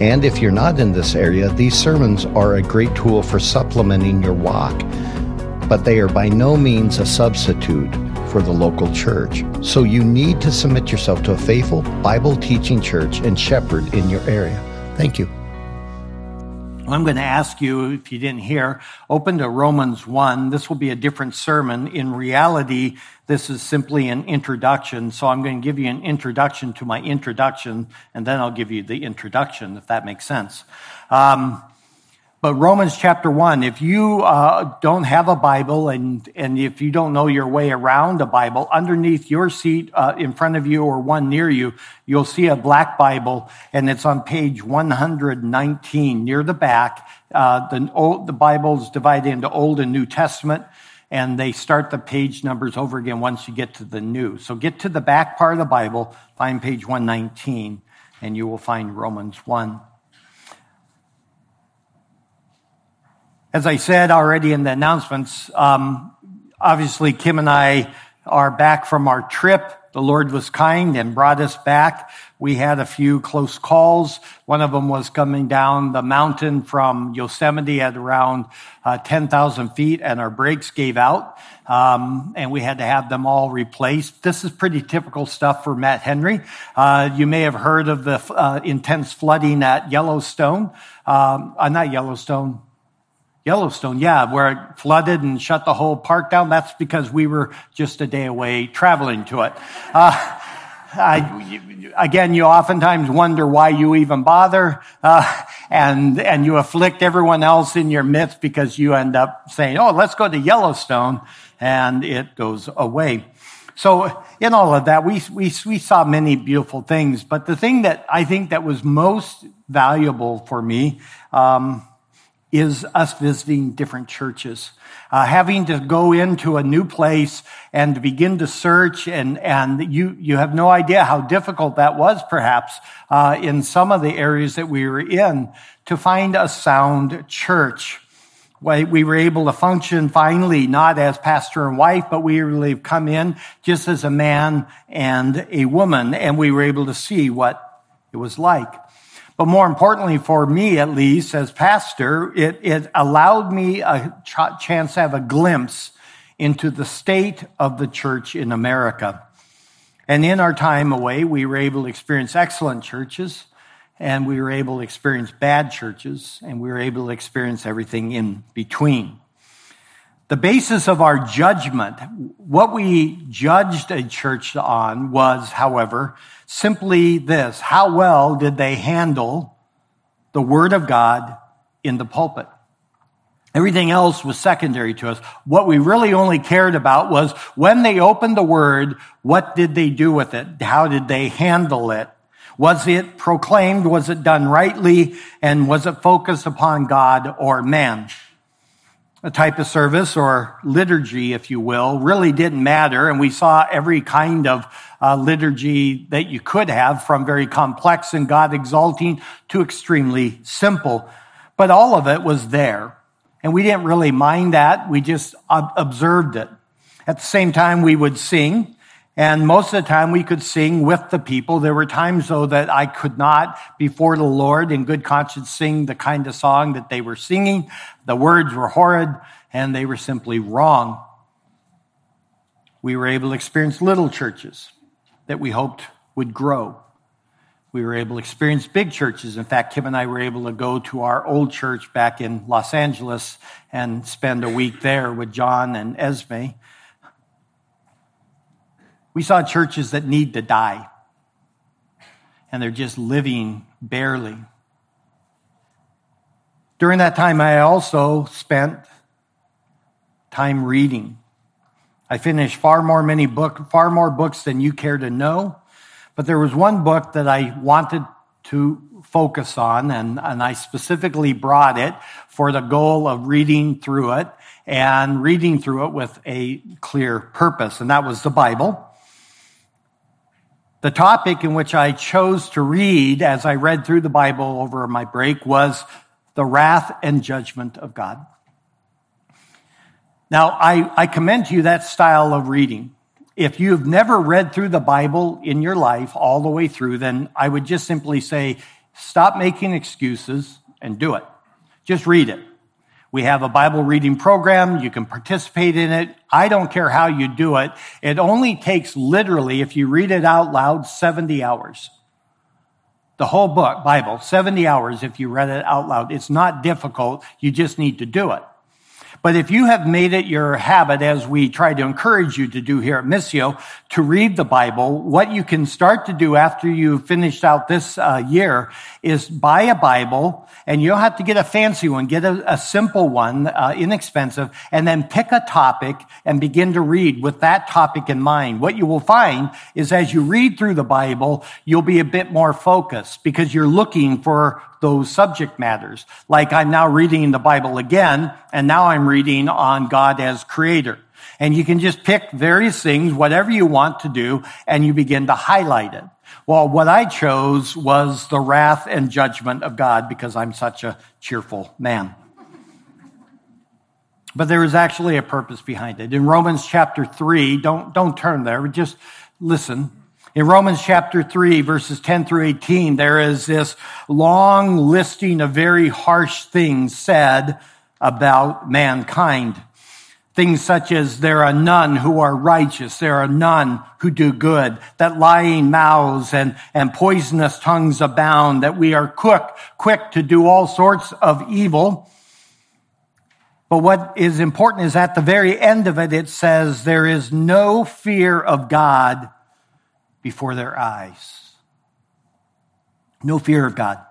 And if you're not in this area, these sermons are a great tool for supplementing your walk, but they are by no means a substitute for the local church. So you need to submit yourself to a faithful Bible teaching church and shepherd in your area. Thank you. I'm going to ask you, if you didn't hear, open to Romans 1. This will be a different sermon. In reality, this is simply an introduction. So I'm going to give you an introduction to my introduction, and then I'll give you the introduction, if that makes sense. Um, but Romans chapter 1, if you uh, don't have a Bible and, and if you don't know your way around a Bible, underneath your seat uh, in front of you or one near you, you'll see a black Bible and it's on page 119 near the back. Uh, the, old, the Bible's divided into Old and New Testament and they start the page numbers over again once you get to the new. So get to the back part of the Bible, find page 119, and you will find Romans 1. As I said already in the announcements, um, obviously Kim and I are back from our trip. The Lord was kind and brought us back. We had a few close calls. One of them was coming down the mountain from Yosemite at around uh, 10,000 feet, and our brakes gave out, um, and we had to have them all replaced. This is pretty typical stuff for Matt Henry. Uh, you may have heard of the uh, intense flooding at Yellowstone, um, uh, not Yellowstone, Yellowstone, yeah, where it flooded and shut the whole park down. That's because we were just a day away traveling to it. Uh, I, again, you oftentimes wonder why you even bother, uh, and and you afflict everyone else in your midst because you end up saying, "Oh, let's go to Yellowstone," and it goes away. So, in all of that, we we we saw many beautiful things, but the thing that I think that was most valuable for me. Um, is us visiting different churches. Uh, having to go into a new place and begin to search and, and you, you have no idea how difficult that was perhaps, uh, in some of the areas that we were in to find a sound church. We were able to function finally, not as pastor and wife, but we really come in just as a man and a woman, and we were able to see what it was like. But more importantly, for me at least, as pastor, it, it allowed me a ch- chance to have a glimpse into the state of the church in America. And in our time away, we were able to experience excellent churches, and we were able to experience bad churches, and we were able to experience everything in between. The basis of our judgment, what we judged a church on was, however, simply this. How well did they handle the Word of God in the pulpit? Everything else was secondary to us. What we really only cared about was when they opened the Word, what did they do with it? How did they handle it? Was it proclaimed? Was it done rightly? And was it focused upon God or man? A type of service or liturgy, if you will, really didn't matter. And we saw every kind of uh, liturgy that you could have from very complex and God exalting to extremely simple. But all of it was there. And we didn't really mind that. We just observed it. At the same time, we would sing. And most of the time we could sing with the people. There were times though that I could not, before the Lord, in good conscience, sing the kind of song that they were singing. The words were horrid and they were simply wrong. We were able to experience little churches that we hoped would grow. We were able to experience big churches. In fact, Kim and I were able to go to our old church back in Los Angeles and spend a week there with John and Esme. We saw churches that need to die, and they're just living barely. During that time, I also spent time reading. I finished far more many book, far more books than you care to know. But there was one book that I wanted to focus on, and, and I specifically brought it for the goal of reading through it and reading through it with a clear purpose, and that was the Bible. The topic in which I chose to read as I read through the Bible over my break was the wrath and judgment of God. Now, I, I commend to you that style of reading. If you've never read through the Bible in your life all the way through, then I would just simply say, stop making excuses and do it. Just read it. We have a Bible reading program. You can participate in it. I don't care how you do it. It only takes literally, if you read it out loud, 70 hours. The whole book, Bible, 70 hours if you read it out loud. It's not difficult. You just need to do it. But if you have made it your habit, as we try to encourage you to do here at Missio, to read the Bible, what you can start to do after you've finished out this uh, year is buy a Bible, and you don't have to get a fancy one. Get a, a simple one, uh, inexpensive, and then pick a topic and begin to read with that topic in mind. What you will find is as you read through the Bible, you'll be a bit more focused because you're looking for those subject matters. Like I'm now reading the Bible again, and now I'm reading on God as creator. And you can just pick various things, whatever you want to do, and you begin to highlight it. Well, what I chose was the wrath and judgment of God because I'm such a cheerful man. But there is actually a purpose behind it. In Romans chapter 3, don't, don't turn there, just listen. In Romans chapter 3, verses 10 through 18, there is this long listing of very harsh things said about mankind. Things such as there are none who are righteous, there are none who do good, that lying mouths and, and poisonous tongues abound, that we are quick, quick to do all sorts of evil. But what is important is at the very end of it, it says there is no fear of God before their eyes. No fear of God.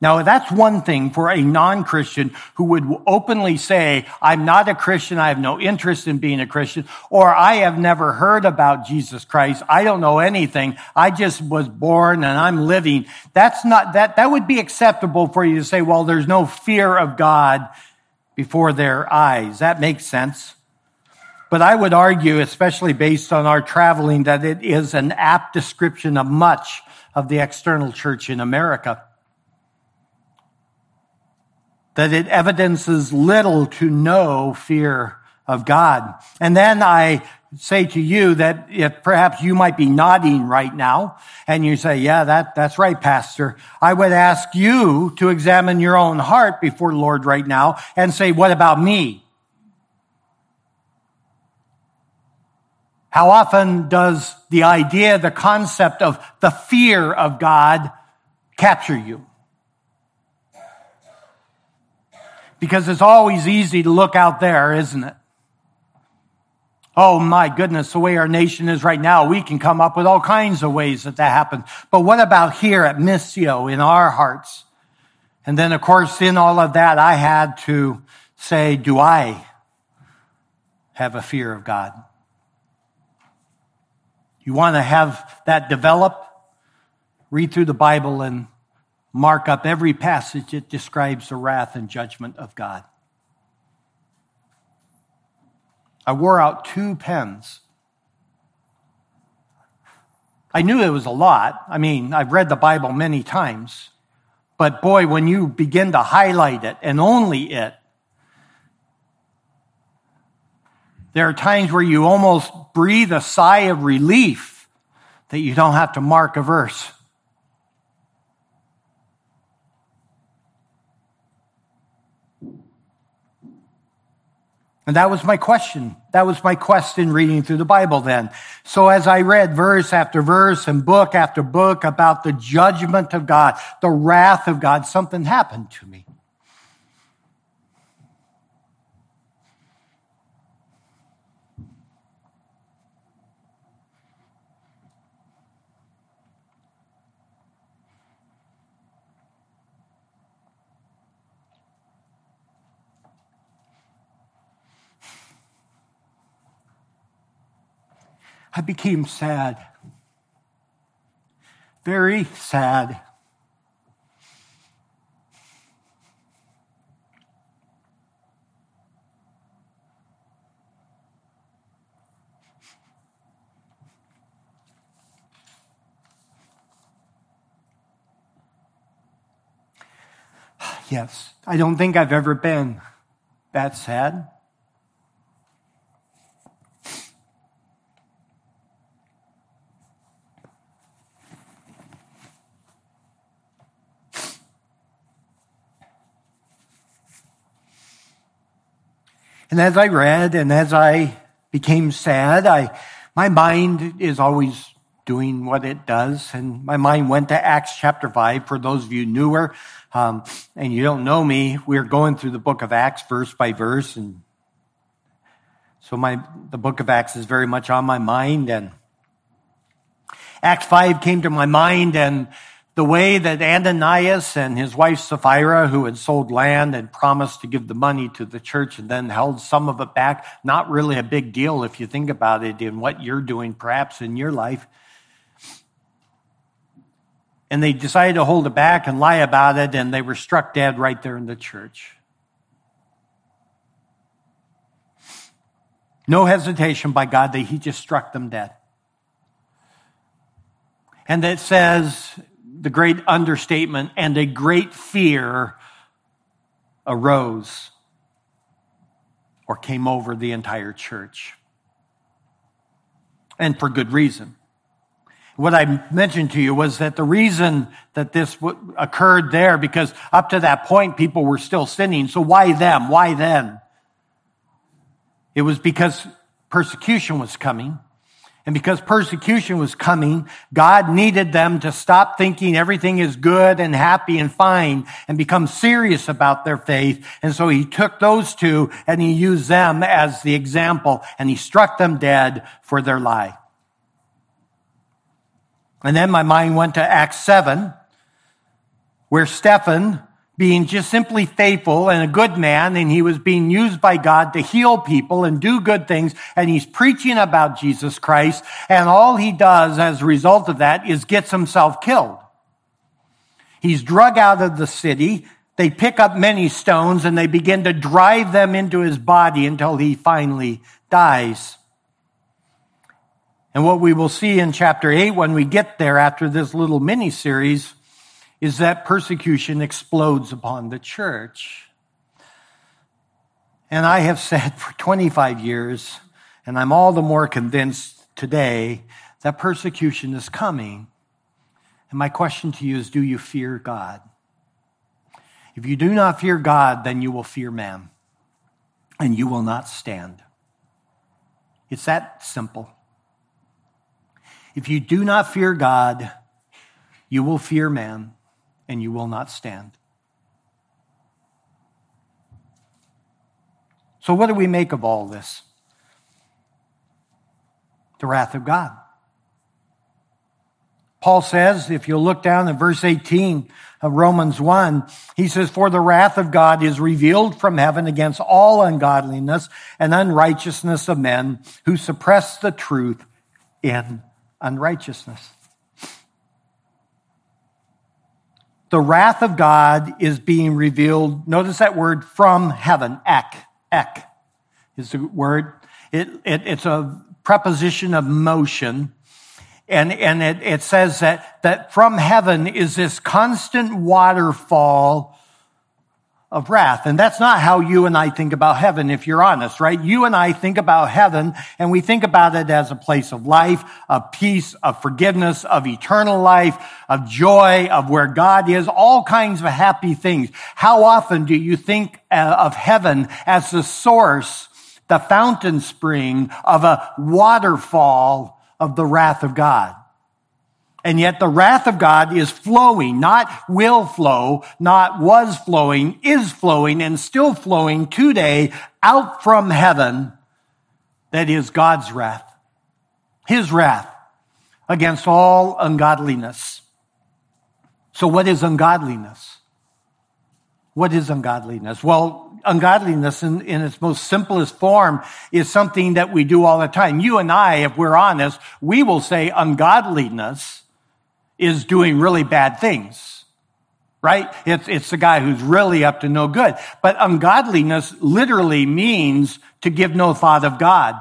Now, that's one thing for a non-Christian who would openly say, I'm not a Christian. I have no interest in being a Christian, or I have never heard about Jesus Christ. I don't know anything. I just was born and I'm living. That's not, that, that would be acceptable for you to say, well, there's no fear of God before their eyes. That makes sense. But I would argue, especially based on our traveling, that it is an apt description of much of the external church in America. That it evidences little to no fear of God. And then I say to you that if perhaps you might be nodding right now and you say, yeah, that, that's right, pastor. I would ask you to examine your own heart before Lord right now and say, what about me? How often does the idea, the concept of the fear of God capture you? Because it's always easy to look out there, isn't it? Oh my goodness, the way our nation is right now, we can come up with all kinds of ways that that happens. But what about here at Missio in our hearts? And then, of course, in all of that, I had to say, do I have a fear of God? You want to have that develop? Read through the Bible and mark up every passage that describes the wrath and judgment of God. I wore out two pens. I knew it was a lot. I mean, I've read the Bible many times. But boy, when you begin to highlight it and only it, There are times where you almost breathe a sigh of relief that you don't have to mark a verse. And that was my question. That was my quest in reading through the Bible then. So as I read verse after verse and book after book about the judgment of God, the wrath of God, something happened to me. I became sad. Very sad. Yes, I don't think I've ever been that sad. And as I read and as I became sad, I, my mind is always doing what it does. And my mind went to Acts chapter 5. For those of you newer, um, and you don't know me, we're going through the book of Acts verse by verse. And so my, the book of Acts is very much on my mind. And Acts 5 came to my mind and the way that Ananias and his wife Sapphira, who had sold land and promised to give the money to the church and then held some of it back, not really a big deal if you think about it in what you're doing perhaps in your life. And they decided to hold it back and lie about it, and they were struck dead right there in the church. No hesitation by God that He just struck them dead. And it says the great understatement, and a great fear arose or came over the entire church. And for good reason. What I mentioned to you was that the reason that this occurred there, because up to that point, people were still sinning. So why them? Why then? It was because persecution was coming. And because persecution was coming, God needed them to stop thinking everything is good and happy and fine and become serious about their faith. And so he took those two and he used them as the example and he struck them dead for their lie. And then my mind went to Acts 7, where Stephen being just simply faithful and a good man, and he was being used by God to heal people and do good things, and he's preaching about Jesus Christ, and all he does as a result of that is gets himself killed. He's drug out of the city. They pick up many stones and they begin to drive them into his body until he finally dies. And what we will see in chapter 8 when we get there after this little mini series is that persecution explodes upon the church. And I have said for 25 years, and I'm all the more convinced today, that persecution is coming. And my question to you is do you fear God? If you do not fear God, then you will fear man, and you will not stand. It's that simple. If you do not fear God, you will fear man, and you will not stand. So, what do we make of all this? The wrath of God. Paul says, if you look down at verse 18 of Romans 1, he says, For the wrath of God is revealed from heaven against all ungodliness and unrighteousness of men who suppress the truth in unrighteousness. The wrath of God is being revealed. Notice that word from heaven. Ek. Ek is the word. It, it, it's a preposition of motion. And, and it, it says that, that from heaven is this constant waterfall of wrath. And that's not how you and I think about heaven, if you're honest, right? You and I think about heaven and we think about it as a place of life, of peace, of forgiveness, of eternal life, of joy, of where God is, all kinds of happy things. How often do you think uh, of heaven as the source, the fountain spring of a waterfall of the wrath of God? And yet the wrath of God is flowing, not will flow, not was flowing, is flowing and still flowing today out from heaven. That is God's wrath. His wrath against all ungodliness. So what is ungodliness? What is ungodliness? Well, ungodliness in, in, its most simplest form is something that we do all the time. You and I, if we're honest, we will say ungodliness is doing really bad things, right? It's, it's the guy who's really up to no good. But ungodliness literally means to give no thought of God,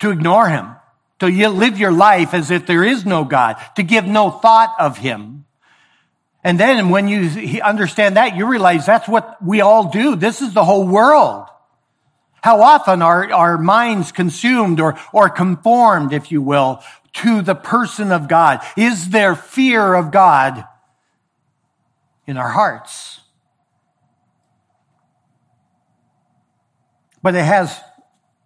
to ignore him, to live your life as if there is no God, to give no thought of him. And then when you understand that, you realize that's what we all do. This is the whole world. How often are our minds consumed or, or conformed, if you will, to the person of God? Is there fear of God in our hearts? But it has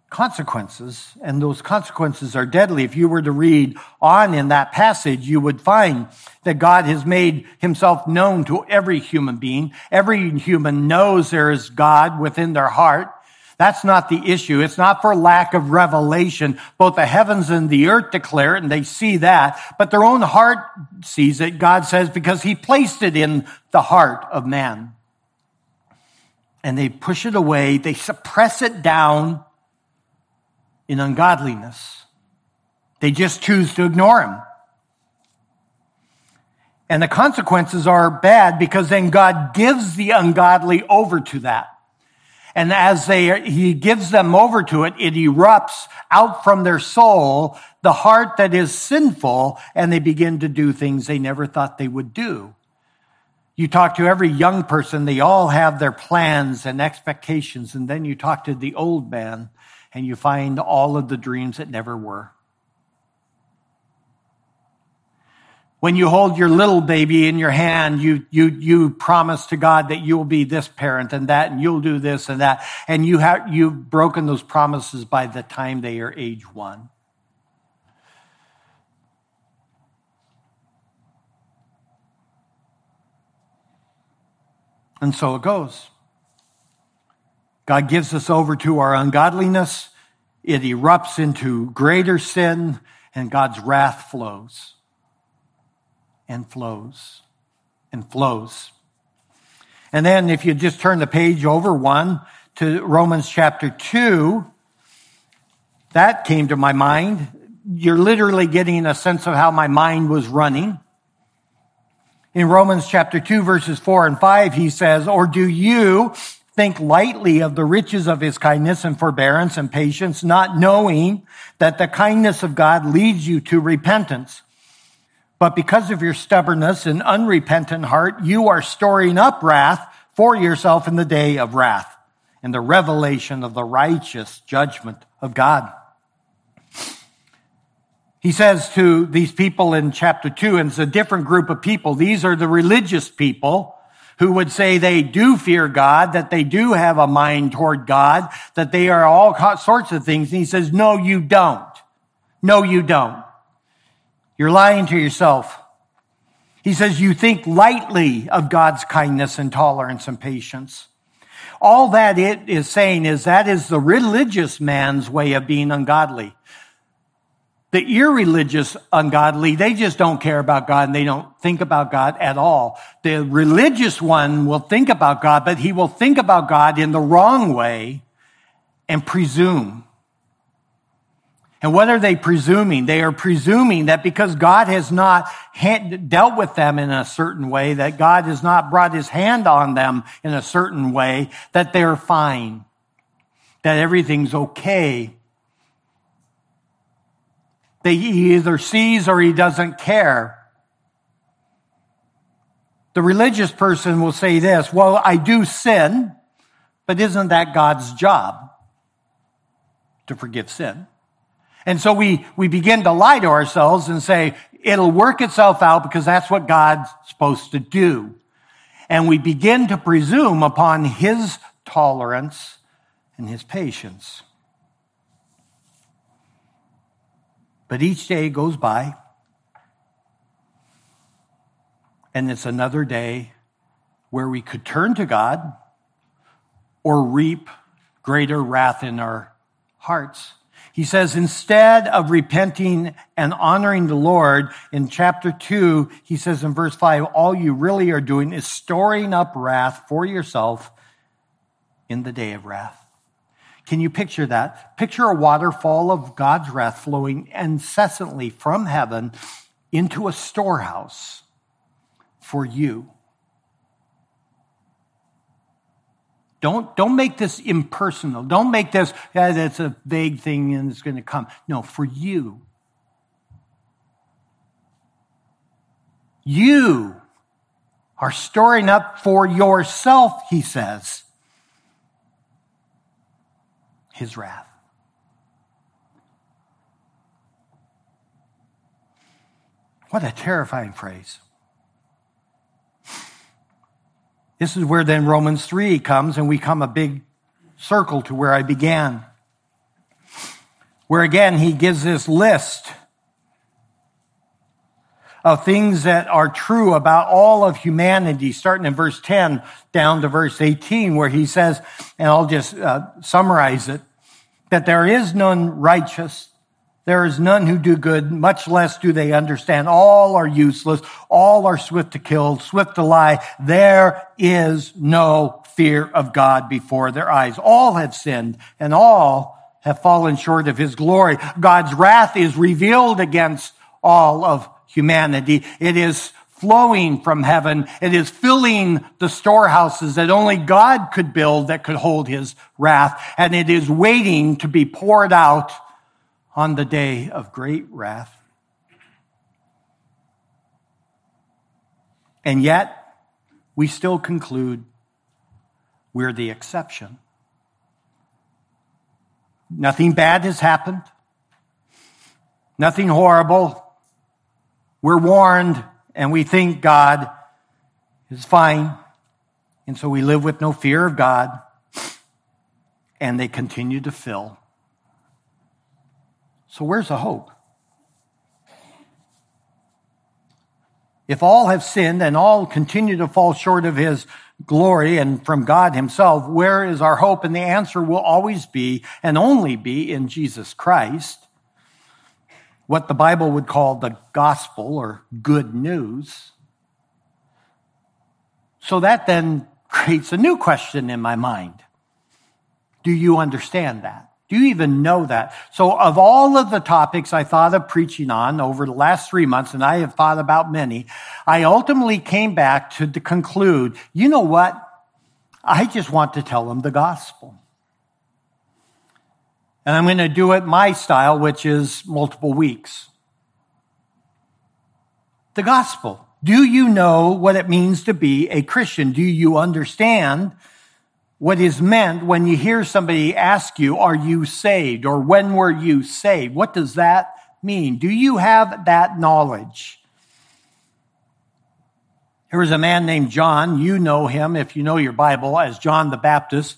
consequences, and those consequences are deadly. If you were to read on in that passage, you would find that God has made himself known to every human being. Every human knows there is God within their heart. That's not the issue. It's not for lack of revelation. Both the heavens and the earth declare it and they see that, but their own heart sees it, God says, because he placed it in the heart of man. And they push it away. They suppress it down in ungodliness. They just choose to ignore him. And the consequences are bad because then God gives the ungodly over to that. And as they, he gives them over to it, it erupts out from their soul, the heart that is sinful, and they begin to do things they never thought they would do. You talk to every young person, they all have their plans and expectations. And then you talk to the old man and you find all of the dreams that never were. When you hold your little baby in your hand, you, you, you promise to God that you'll be this parent and that, and you'll do this and that. And you have, you've broken those promises by the time they are age one. And so it goes. God gives us over to our ungodliness. It erupts into greater sin and God's wrath flows and flows and flows. And then if you just turn the page over one to Romans chapter two, that came to my mind. You're literally getting a sense of how my mind was running. In Romans chapter 2 verses 4 and 5, he says, Or do you think lightly of the riches of his kindness and forbearance and patience, not knowing that the kindness of God leads you to repentance? But because of your stubbornness and unrepentant heart, you are storing up wrath for yourself in the day of wrath and the revelation of the righteous judgment of God. He says to these people in chapter two, and it's a different group of people. These are the religious people who would say they do fear God, that they do have a mind toward God, that they are all sorts of things. And he says, no, you don't. No, you don't. You're lying to yourself. He says, you think lightly of God's kindness and tolerance and patience. All that it is saying is that is the religious man's way of being ungodly. The irreligious ungodly, they just don't care about God and they don't think about God at all. The religious one will think about God, but he will think about God in the wrong way and presume. And what are they presuming? They are presuming that because God has not dealt with them in a certain way, that God has not brought his hand on them in a certain way, that they're fine, that everything's okay. That he either sees or he doesn't care. The religious person will say this, well, I do sin, but isn't that God's job to forgive sin? And so we, we begin to lie to ourselves and say, it'll work itself out because that's what God's supposed to do. And we begin to presume upon his tolerance and his patience. But each day goes by, and it's another day where we could turn to God or reap greater wrath in our hearts. He says, instead of repenting and honoring the Lord, in chapter 2, he says in verse 5, all you really are doing is storing up wrath for yourself in the day of wrath. Can you picture that? Picture a waterfall of God's wrath flowing incessantly from heaven into a storehouse for you. Don't, don't make this impersonal. Don't make this, yeah, that's a vague thing and it's going to come. No, for you. You are storing up for yourself, he says, his wrath. What a terrifying phrase. This is where then Romans 3 comes and we come a big circle to where I began. Where again, he gives this list of things that are true about all of humanity, starting in verse 10 down to verse 18, where he says, and I'll just uh, summarize it, that there is none righteous. There is none who do good, much less do they understand. All are useless. All are swift to kill, swift to lie. There is no fear of God before their eyes. All have sinned and all have fallen short of his glory. God's wrath is revealed against all of humanity. It is flowing from heaven. It is filling the storehouses that only God could build that could hold his wrath. And it is waiting to be poured out on the day of great wrath. And yet, we still conclude we're the exception. Nothing bad has happened. Nothing horrible. We're warned and we think God is fine. And so we live with no fear of God. And they continue to fill. So where's the hope? If all have sinned and all continue to fall short of his glory and from God himself, where is our hope? And the answer will always be and only be in Jesus Christ what the Bible would call the gospel or good news. So that then creates a new question in my mind. Do you understand that? Do you even know that? So of all of the topics I thought of preaching on over the last three months, and I have thought about many, I ultimately came back to, to conclude, you know what? I just want to tell them the gospel. And I'm going to do it my style, which is multiple weeks. The gospel. Do you know what it means to be a Christian? Do you understand what is meant when you hear somebody ask you, are you saved? Or when were you saved? What does that mean? Do you have that knowledge? There was a man named John. You know him if you know your Bible as John the Baptist,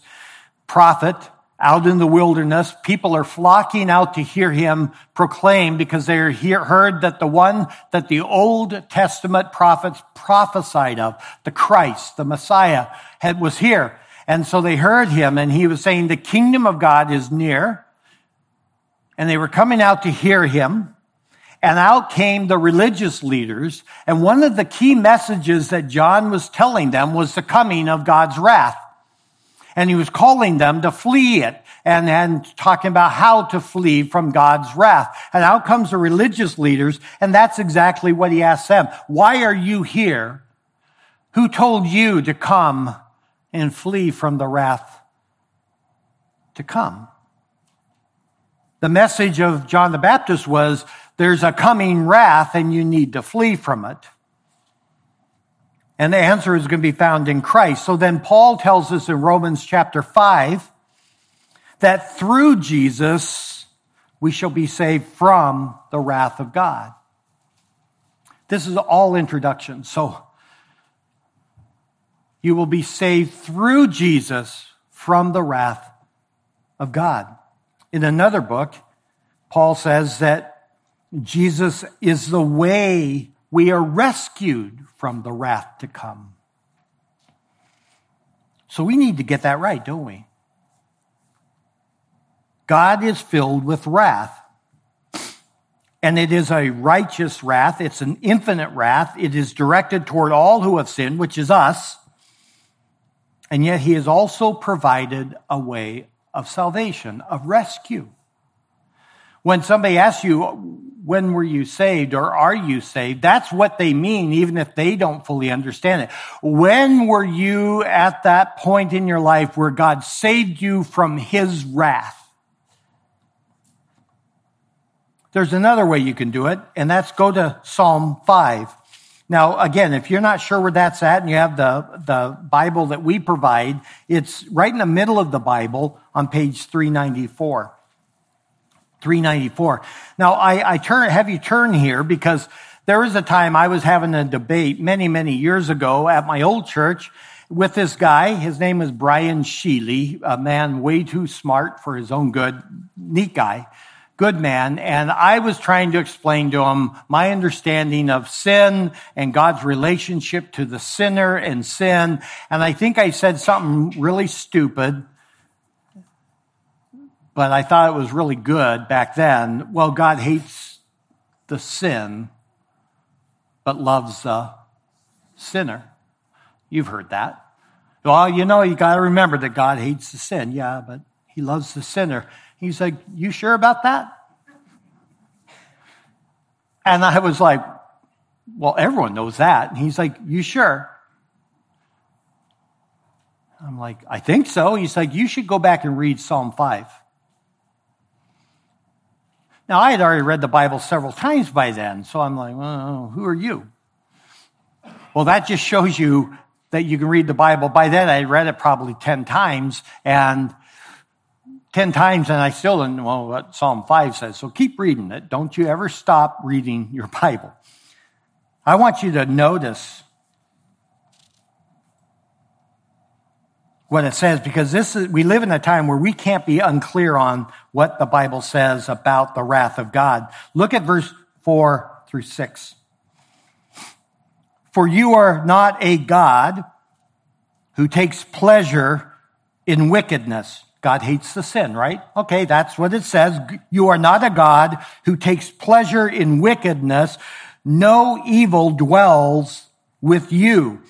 prophet out in the wilderness. People are flocking out to hear him proclaim because they heard that the one that the Old Testament prophets prophesied of, the Christ, the Messiah, had, was here. And so they heard him and he was saying, the kingdom of God is near. And they were coming out to hear him. And out came the religious leaders. And one of the key messages that John was telling them was the coming of God's wrath and he was calling them to flee it and, and talking about how to flee from God's wrath. And out comes the religious leaders, and that's exactly what he asked them. Why are you here? Who told you to come and flee from the wrath to come? The message of John the Baptist was there's a coming wrath and you need to flee from it. And the answer is going to be found in Christ. So then Paul tells us in Romans chapter 5 that through Jesus we shall be saved from the wrath of God. This is all introduction. So you will be saved through Jesus from the wrath of God. In another book, Paul says that Jesus is the way we are rescued from the wrath to come. So we need to get that right, don't we? God is filled with wrath. And it is a righteous wrath. It's an infinite wrath. It is directed toward all who have sinned, which is us. And yet he has also provided a way of salvation, of rescue. When somebody asks you, when were you saved or are you saved? That's what they mean, even if they don't fully understand it. When were you at that point in your life where God saved you from his wrath? There's another way you can do it, and that's go to Psalm 5. Now, again, if you're not sure where that's at and you have the, the Bible that we provide, it's right in the middle of the Bible on page 394. 394. Now, I, I turn, have you turn here because there was a time I was having a debate many, many years ago at my old church with this guy. His name is Brian Sheely, a man way too smart for his own good, neat guy good man. And I was trying to explain to him my understanding of sin and God's relationship to the sinner and sin. And I think I said something really stupid, but I thought it was really good back then. Well, God hates the sin, but loves the sinner. You've heard that. Well, you know, you got to remember that God hates the sin. Yeah, but he loves the sinner. He's like, You sure about that? And I was like, Well, everyone knows that. And he's like, You sure? I'm like, I think so. He's like, You should go back and read Psalm 5. Now, I had already read the Bible several times by then, so I'm like, well, who are you? Well, that just shows you that you can read the Bible. By then, I read it probably 10 times, and 10 times and I still didn't know what Psalm 5 says. So keep reading it. Don't you ever stop reading your Bible. I want you to notice what it says because this is, we live in a time where we can't be unclear on what the Bible says about the wrath of God. Look at verse 4 through 6. For you are not a God who takes pleasure in wickedness God hates the sin, right? Okay, that's what it says. You are not a God who takes pleasure in wickedness. No evil dwells with you.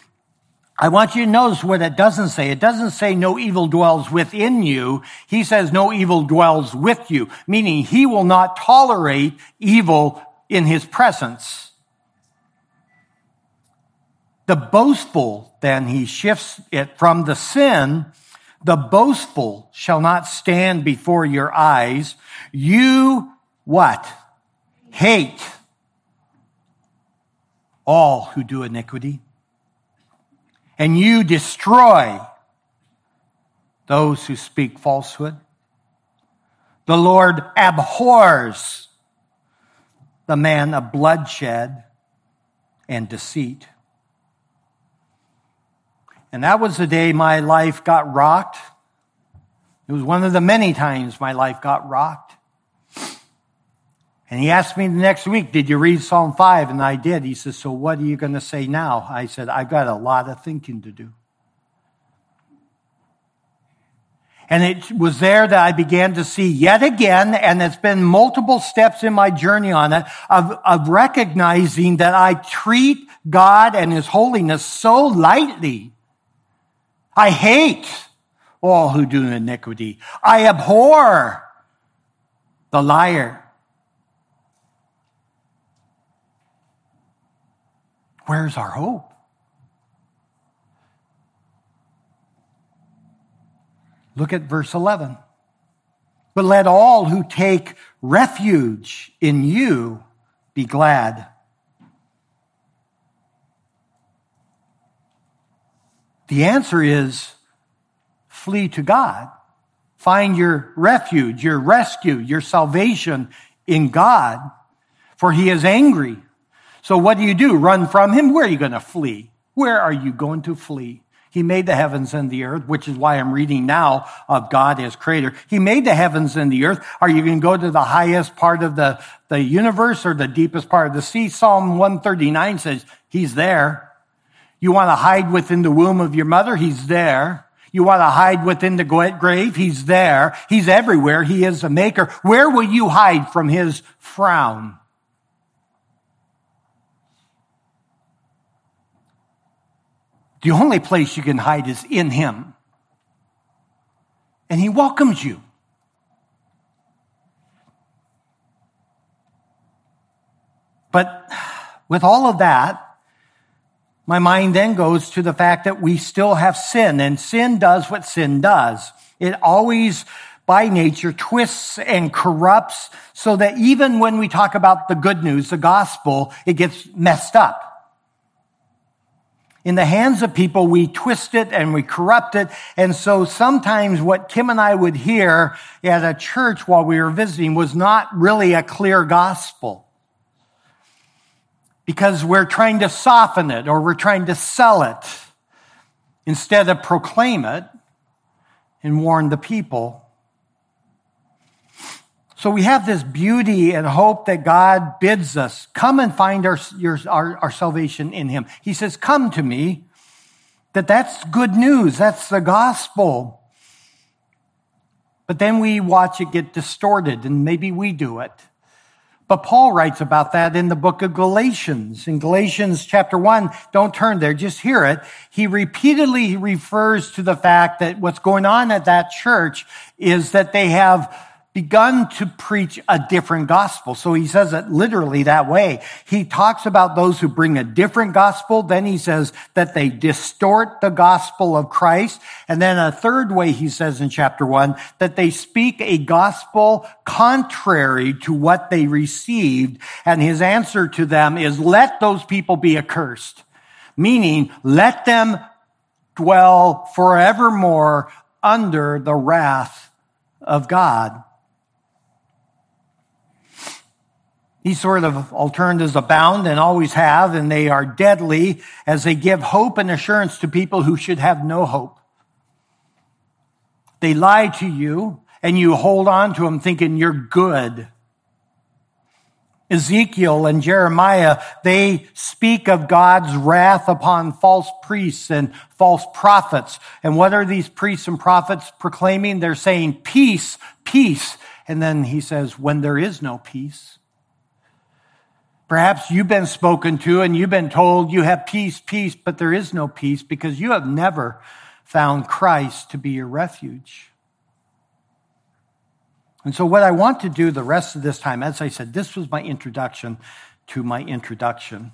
I want you to notice what it doesn't say. It doesn't say no evil dwells within you. He says no evil dwells with you, meaning he will not tolerate evil in his presence. The boastful, then he shifts it from the sin the boastful shall not stand before your eyes. You what? Hate all who do iniquity. And you destroy those who speak falsehood. The Lord abhors the man of bloodshed and deceit. And that was the day my life got rocked. It was one of the many times my life got rocked. And he asked me the next week, Did you read Psalm 5? And I did. He says, So what are you going to say now? I said, I've got a lot of thinking to do. And it was there that I began to see yet again, and it's been multiple steps in my journey on it, of, of recognizing that I treat God and His holiness so lightly I hate all who do iniquity. I abhor the liar. Where's our hope? Look at verse 11. But let all who take refuge in you be glad. The answer is flee to God. Find your refuge, your rescue, your salvation in God, for he is angry. So what do you do? Run from him? Where are you going to flee? Where are you going to flee? He made the heavens and the earth, which is why I'm reading now of God as creator. He made the heavens and the earth. Are you going to go to the highest part of the, the universe or the deepest part of the sea? Psalm 139 says he's there. You want to hide within the womb of your mother? He's there. You want to hide within the grave? He's there. He's everywhere. He is a maker. Where will you hide from his frown? The only place you can hide is in him. And he welcomes you. But with all of that, my mind then goes to the fact that we still have sin and sin does what sin does. It always by nature twists and corrupts so that even when we talk about the good news, the gospel, it gets messed up. in the hands of people, we twist it and we corrupt it. And so sometimes what Kim and I would hear at a church while we were visiting was not really a clear gospel. Because we're trying to soften it or we're trying to sell it instead of proclaim it and warn the people. So we have this beauty and hope that God bids us come and find our, your, our, our salvation in Him. He says, Come to me. That that's good news. That's the gospel. But then we watch it get distorted, and maybe we do it. But Paul writes about that in the book of Galatians. In Galatians chapter 1, don't turn there, just hear it. He repeatedly refers to the fact that what's going on at that church is that they have begun to preach a different gospel. So he says it literally that way. He talks about those who bring a different gospel. Then he says that they distort the gospel of Christ. And then a third way he says in chapter one, that they speak a gospel contrary to what they received. And his answer to them is let those people be accursed. Meaning, let them dwell forevermore under the wrath of God. These sort of alternatives abound and always have, and they are deadly as they give hope and assurance to people who should have no hope. They lie to you and you hold on to them thinking you're good. Ezekiel and Jeremiah, they speak of God's wrath upon false priests and false prophets. And what are these priests and prophets proclaiming? They're saying peace, peace. And then he says, when there is no peace, Perhaps you've been spoken to and you've been told you have peace, peace, but there is no peace because you have never found Christ to be your refuge. And so, what I want to do the rest of this time, as I said, this was my introduction to my introduction.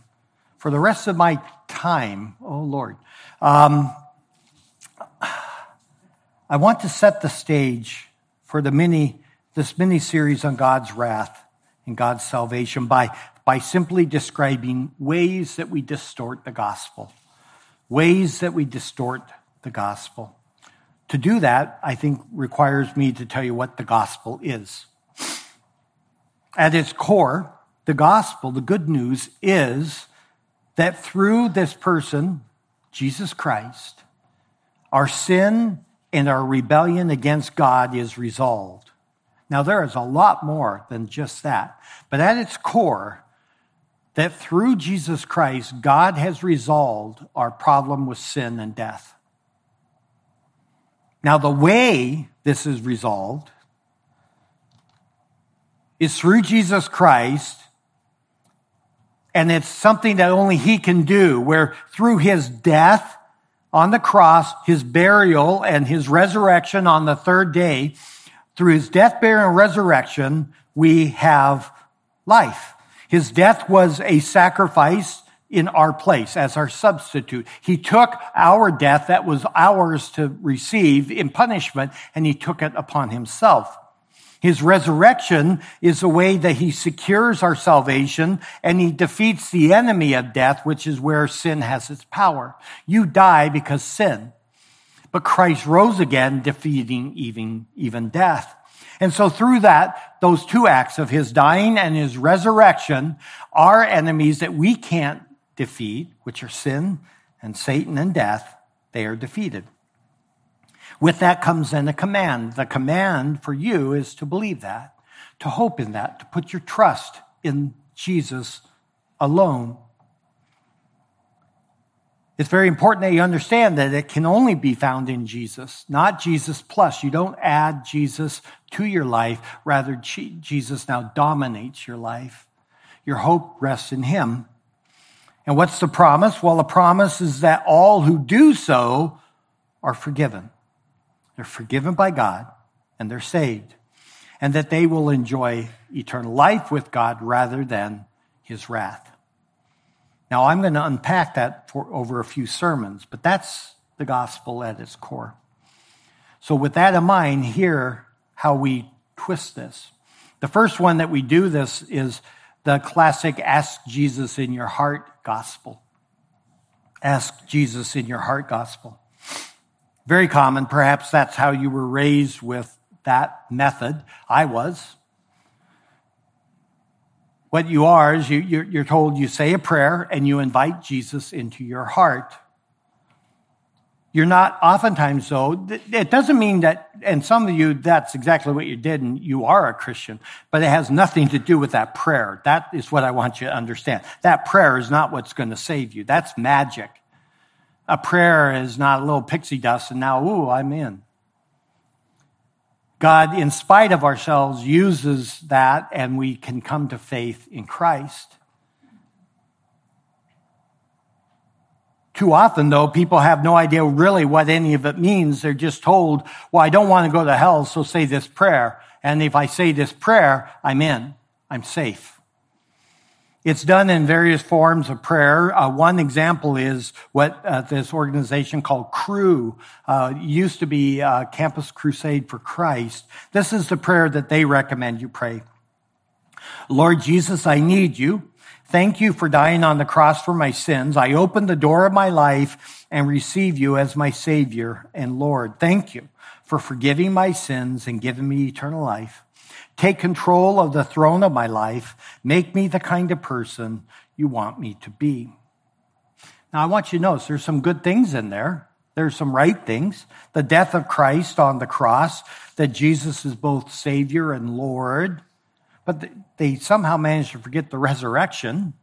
For the rest of my time, oh Lord, um, I want to set the stage for the mini, this mini series on God's wrath and God's salvation by by simply describing ways that we distort the gospel. Ways that we distort the gospel. To do that, I think, requires me to tell you what the gospel is. At its core, the gospel, the good news, is that through this person, Jesus Christ, our sin and our rebellion against God is resolved. Now, there is a lot more than just that. But at its core, that through Jesus Christ, God has resolved our problem with sin and death. Now, the way this is resolved is through Jesus Christ, and it's something that only He can do, where through His death on the cross, His burial, and His resurrection on the third day, through His death, burial, and resurrection, we have life. His death was a sacrifice in our place as our substitute. He took our death that was ours to receive in punishment and he took it upon himself. His resurrection is a way that he secures our salvation and he defeats the enemy of death, which is where sin has its power. You die because sin. But Christ rose again, defeating even, even death. And so through that, those two acts of his dying and his resurrection, are enemies that we can't defeat, which are sin and Satan and death, they are defeated. With that comes then a command. The command for you is to believe that, to hope in that, to put your trust in Jesus alone it's very important that you understand that it can only be found in Jesus, not Jesus plus. You don't add Jesus to your life. Rather, Jesus now dominates your life. Your hope rests in Him. And what's the promise? Well, the promise is that all who do so are forgiven. They're forgiven by God and they're saved. And that they will enjoy eternal life with God rather than His wrath. Now, I'm going to unpack that for over a few sermons, but that's the gospel at its core. So, with that in mind, here how we twist this. The first one that we do this is the classic ask Jesus in your heart gospel. Ask Jesus in your heart gospel. Very common. Perhaps that's how you were raised with that method. I was. What you are is you, you're told you say a prayer and you invite Jesus into your heart. You're not oftentimes though. It doesn't mean that, and some of you, that's exactly what you did and you are a Christian, but it has nothing to do with that prayer. That is what I want you to understand. That prayer is not what's going to save you. That's magic. A prayer is not a little pixie dust and now, ooh, I'm in. God, in spite of ourselves, uses that and we can come to faith in Christ. Too often, though, people have no idea really what any of it means. They're just told, well, I don't want to go to hell, so say this prayer. And if I say this prayer, I'm in. I'm safe. It's done in various forms of prayer. Uh, one example is what uh, this organization called Cru uh, used to be uh, Campus Crusade for Christ. This is the prayer that they recommend you pray. Lord Jesus, I need you. Thank you for dying on the cross for my sins. I open the door of my life and receive you as my Savior and Lord. Thank you for forgiving my sins and giving me eternal life. Take control of the throne of my life. Make me the kind of person you want me to be. Now, I want you to notice there's some good things in there. There's some right things. The death of Christ on the cross, that Jesus is both Savior and Lord but they somehow managed to forget the resurrection.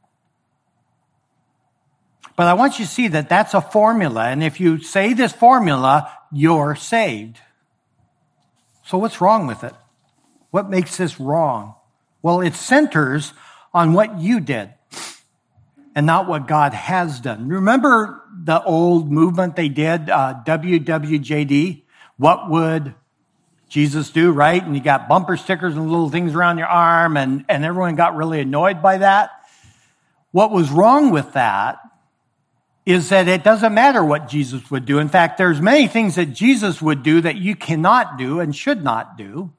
But I want you to see that that's a formula. And if you say this formula, you're saved. So what's wrong with it? What makes this wrong? Well, it centers on what you did and not what God has done. Remember the old movement they did, uh, WWJD? What would Jesus do, right? And you got bumper stickers and little things around your arm, and, and everyone got really annoyed by that. What was wrong with that is that it doesn't matter what Jesus would do. In fact, there's many things that Jesus would do that you cannot do and should not do.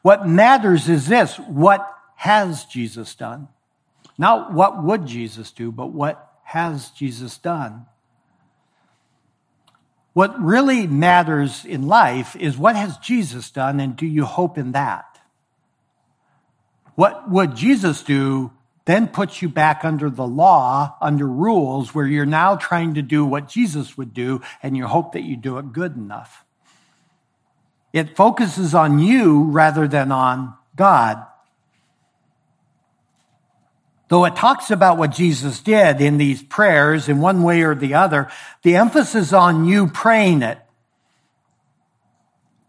What matters is this what has Jesus done? Not what would Jesus do, but what has Jesus done? What really matters in life is what has Jesus done and do you hope in that? What would Jesus do then puts you back under the law, under rules, where you're now trying to do what Jesus would do and you hope that you do it good enough. It focuses on you rather than on God. Though it talks about what Jesus did in these prayers in one way or the other, the emphasis on you praying it.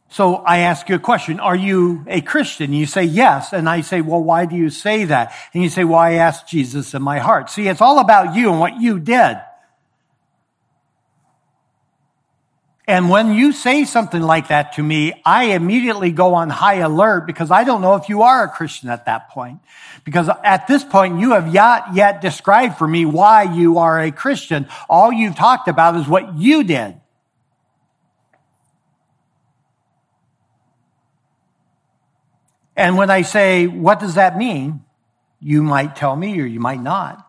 So I ask you a question. Are you a Christian? You say yes. And I say, well, why do you say that? And you say, well, I asked Jesus in my heart. See, it's all about you and what you did. And when you say something like that to me, I immediately go on high alert because I don't know if you are a Christian at that point. Because at this point, you have not yet described for me why you are a Christian. All you've talked about is what you did. And when I say, what does that mean? You might tell me or you might not.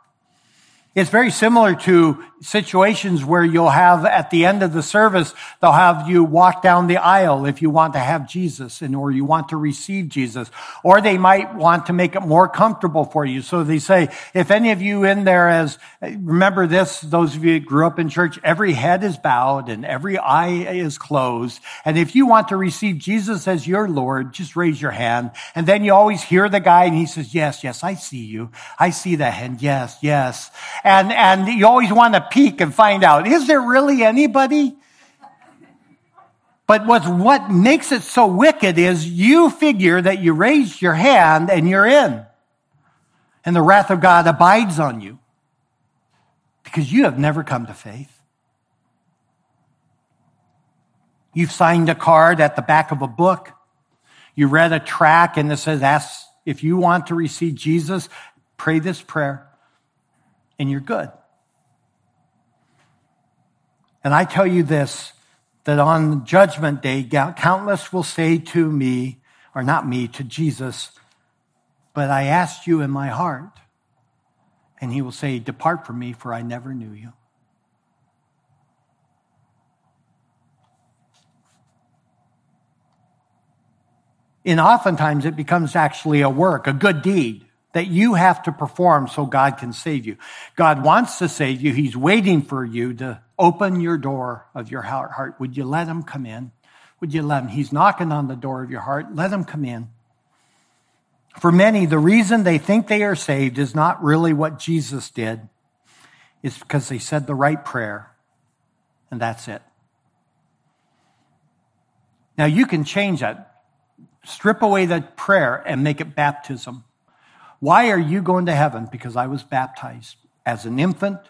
It's very similar to situations where you'll have at the end of the service, they'll have you walk down the aisle if you want to have Jesus and or you want to receive Jesus. Or they might want to make it more comfortable for you. So they say, if any of you in there as, remember this, those of you who grew up in church, every head is bowed and every eye is closed. And if you want to receive Jesus as your Lord, just raise your hand. And then you always hear the guy and he says, yes, yes, I see you. I see that hand. Yes, yes. And, and you always want to peek and find out, is there really anybody? But what's, what makes it so wicked is you figure that you raised your hand and you're in. And the wrath of God abides on you because you have never come to faith. You've signed a card at the back of a book. You read a track and it says, ask if you want to receive Jesus, pray this prayer and you're good. And I tell you this that on judgment day, countless will say to me, or not me, to Jesus, but I asked you in my heart. And he will say, Depart from me, for I never knew you. And oftentimes it becomes actually a work, a good deed that you have to perform so God can save you. God wants to save you. He's waiting for you to open your door of your heart. Would you let him come in? Would you let him? He's knocking on the door of your heart. Let him come in. For many, the reason they think they are saved is not really what Jesus did. It's because they said the right prayer, and that's it. Now you can change that. Strip away that prayer and make it baptism. Why are you going to heaven? Because I was baptized as an infant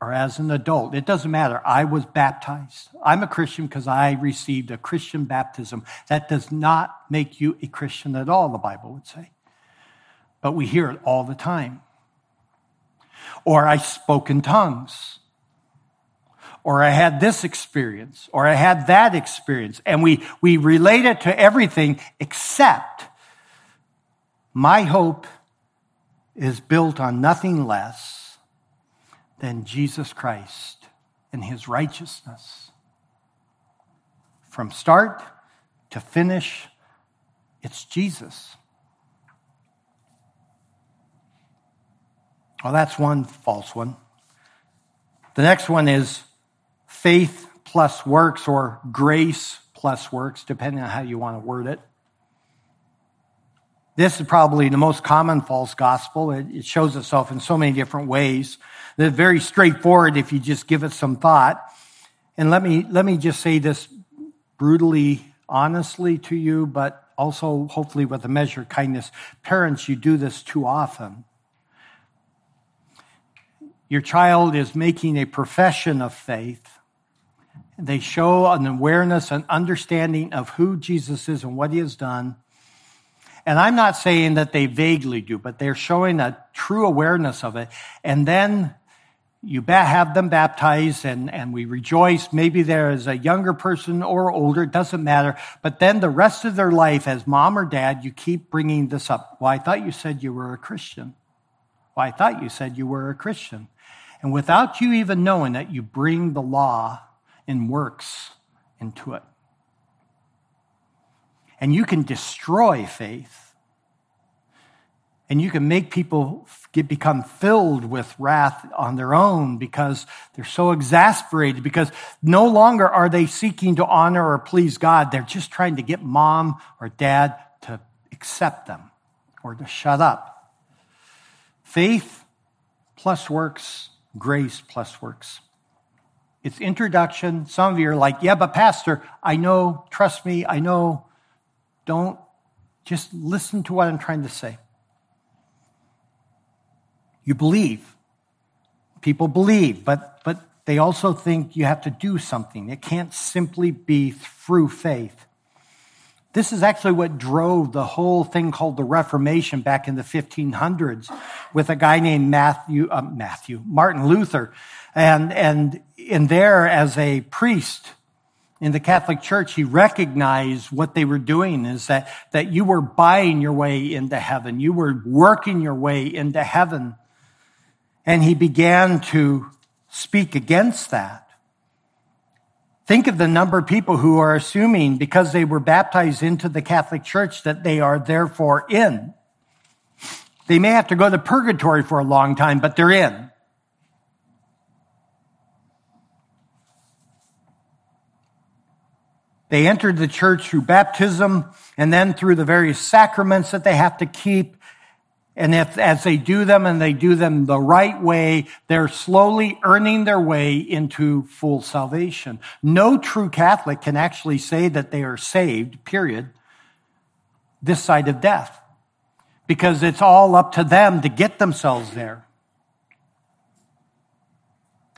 or as an adult. It doesn't matter. I was baptized. I'm a Christian because I received a Christian baptism. That does not make you a Christian at all, the Bible would say. But we hear it all the time. Or I spoke in tongues. Or I had this experience. Or I had that experience. And we, we relate it to everything except my hope is built on nothing less than Jesus Christ and his righteousness. From start to finish, it's Jesus. Well, that's one false one. The next one is faith plus works or grace plus works, depending on how you want to word it. This is probably the most common false gospel. It, shows itself in so many different ways. It's very straightforward if you just give it some thought. And let me, let me just say this brutally, honestly to you, but also hopefully with a measure of kindness. Parents, you do this too often. Your child is making a profession of faith. They show an awareness and understanding of who Jesus is and what he has done. And I'm not saying that they vaguely do, but they're showing a true awareness of it. And then you have them baptized and, and we rejoice. Maybe there is a younger person or older, it doesn't matter. But then the rest of their life as mom or dad, you keep bringing this up. Well, I thought you said you were a Christian. Well, I thought you said you were a Christian. And without you even knowing that, you bring the law and works into it and you can destroy faith. And you can make people get, become filled with wrath on their own because they're so exasperated, because no longer are they seeking to honor or please God. They're just trying to get mom or dad to accept them or to shut up. Faith plus works, grace plus works. It's introduction. Some of you are like, yeah, but Pastor, I know, trust me, I know don't just listen to what I'm trying to say. You believe. People believe, but, but they also think you have to do something. It can't simply be through faith. This is actually what drove the whole thing called the Reformation back in the 1500s with a guy named Matthew, uh, Matthew, Martin Luther. And, and in there as a priest, in the Catholic Church, he recognized what they were doing is that, that you were buying your way into heaven. You were working your way into heaven. And he began to speak against that. Think of the number of people who are assuming because they were baptized into the Catholic Church that they are therefore in. They may have to go to purgatory for a long time, but they're in. They entered the church through baptism and then through the various sacraments that they have to keep. And if, as they do them and they do them the right way, they're slowly earning their way into full salvation. No true Catholic can actually say that they are saved, period, this side of death. Because it's all up to them to get themselves there.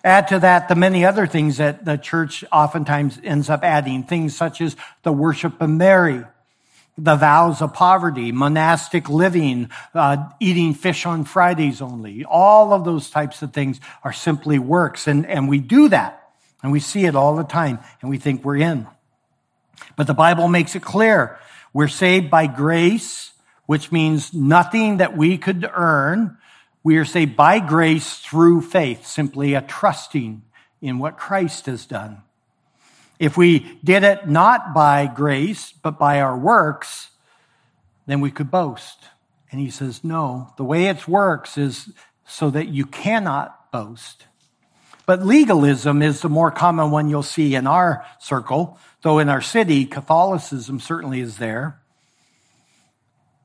Add to that the many other things that the church oftentimes ends up adding, things such as the worship of Mary, the vows of poverty, monastic living, uh, eating fish on Fridays only. All of those types of things are simply works. And, and we do that. And we see it all the time. And we think we're in. But the Bible makes it clear. We're saved by grace, which means nothing that we could earn we are saved by grace through faith, simply a trusting in what Christ has done. If we did it not by grace, but by our works, then we could boast. And he says, no, the way it works is so that you cannot boast. But legalism is the more common one you'll see in our circle, though in our city, Catholicism certainly is there.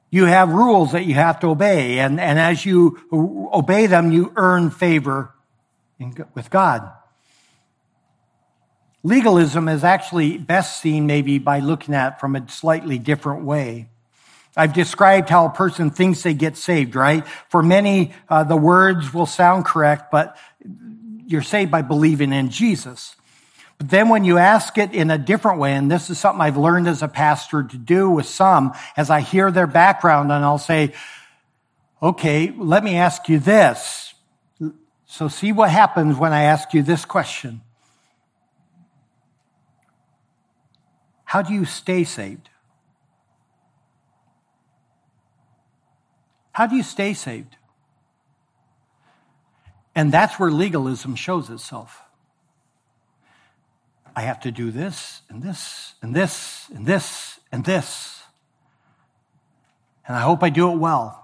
You have rules that you have to obey, and, and as you obey them, you earn favor in, with God. Legalism is actually best seen maybe by looking at from a slightly different way. I've described how a person thinks they get saved, right? For many, uh, the words will sound correct, but you're saved by believing in Jesus. But then when you ask it in a different way, and this is something I've learned as a pastor to do with some, as I hear their background and I'll say, okay, let me ask you this. So see what happens when I ask you this question. How do you stay saved? How do you stay saved? And that's where legalism shows itself. I have to do this and this and this and this and this. And I hope I do it well.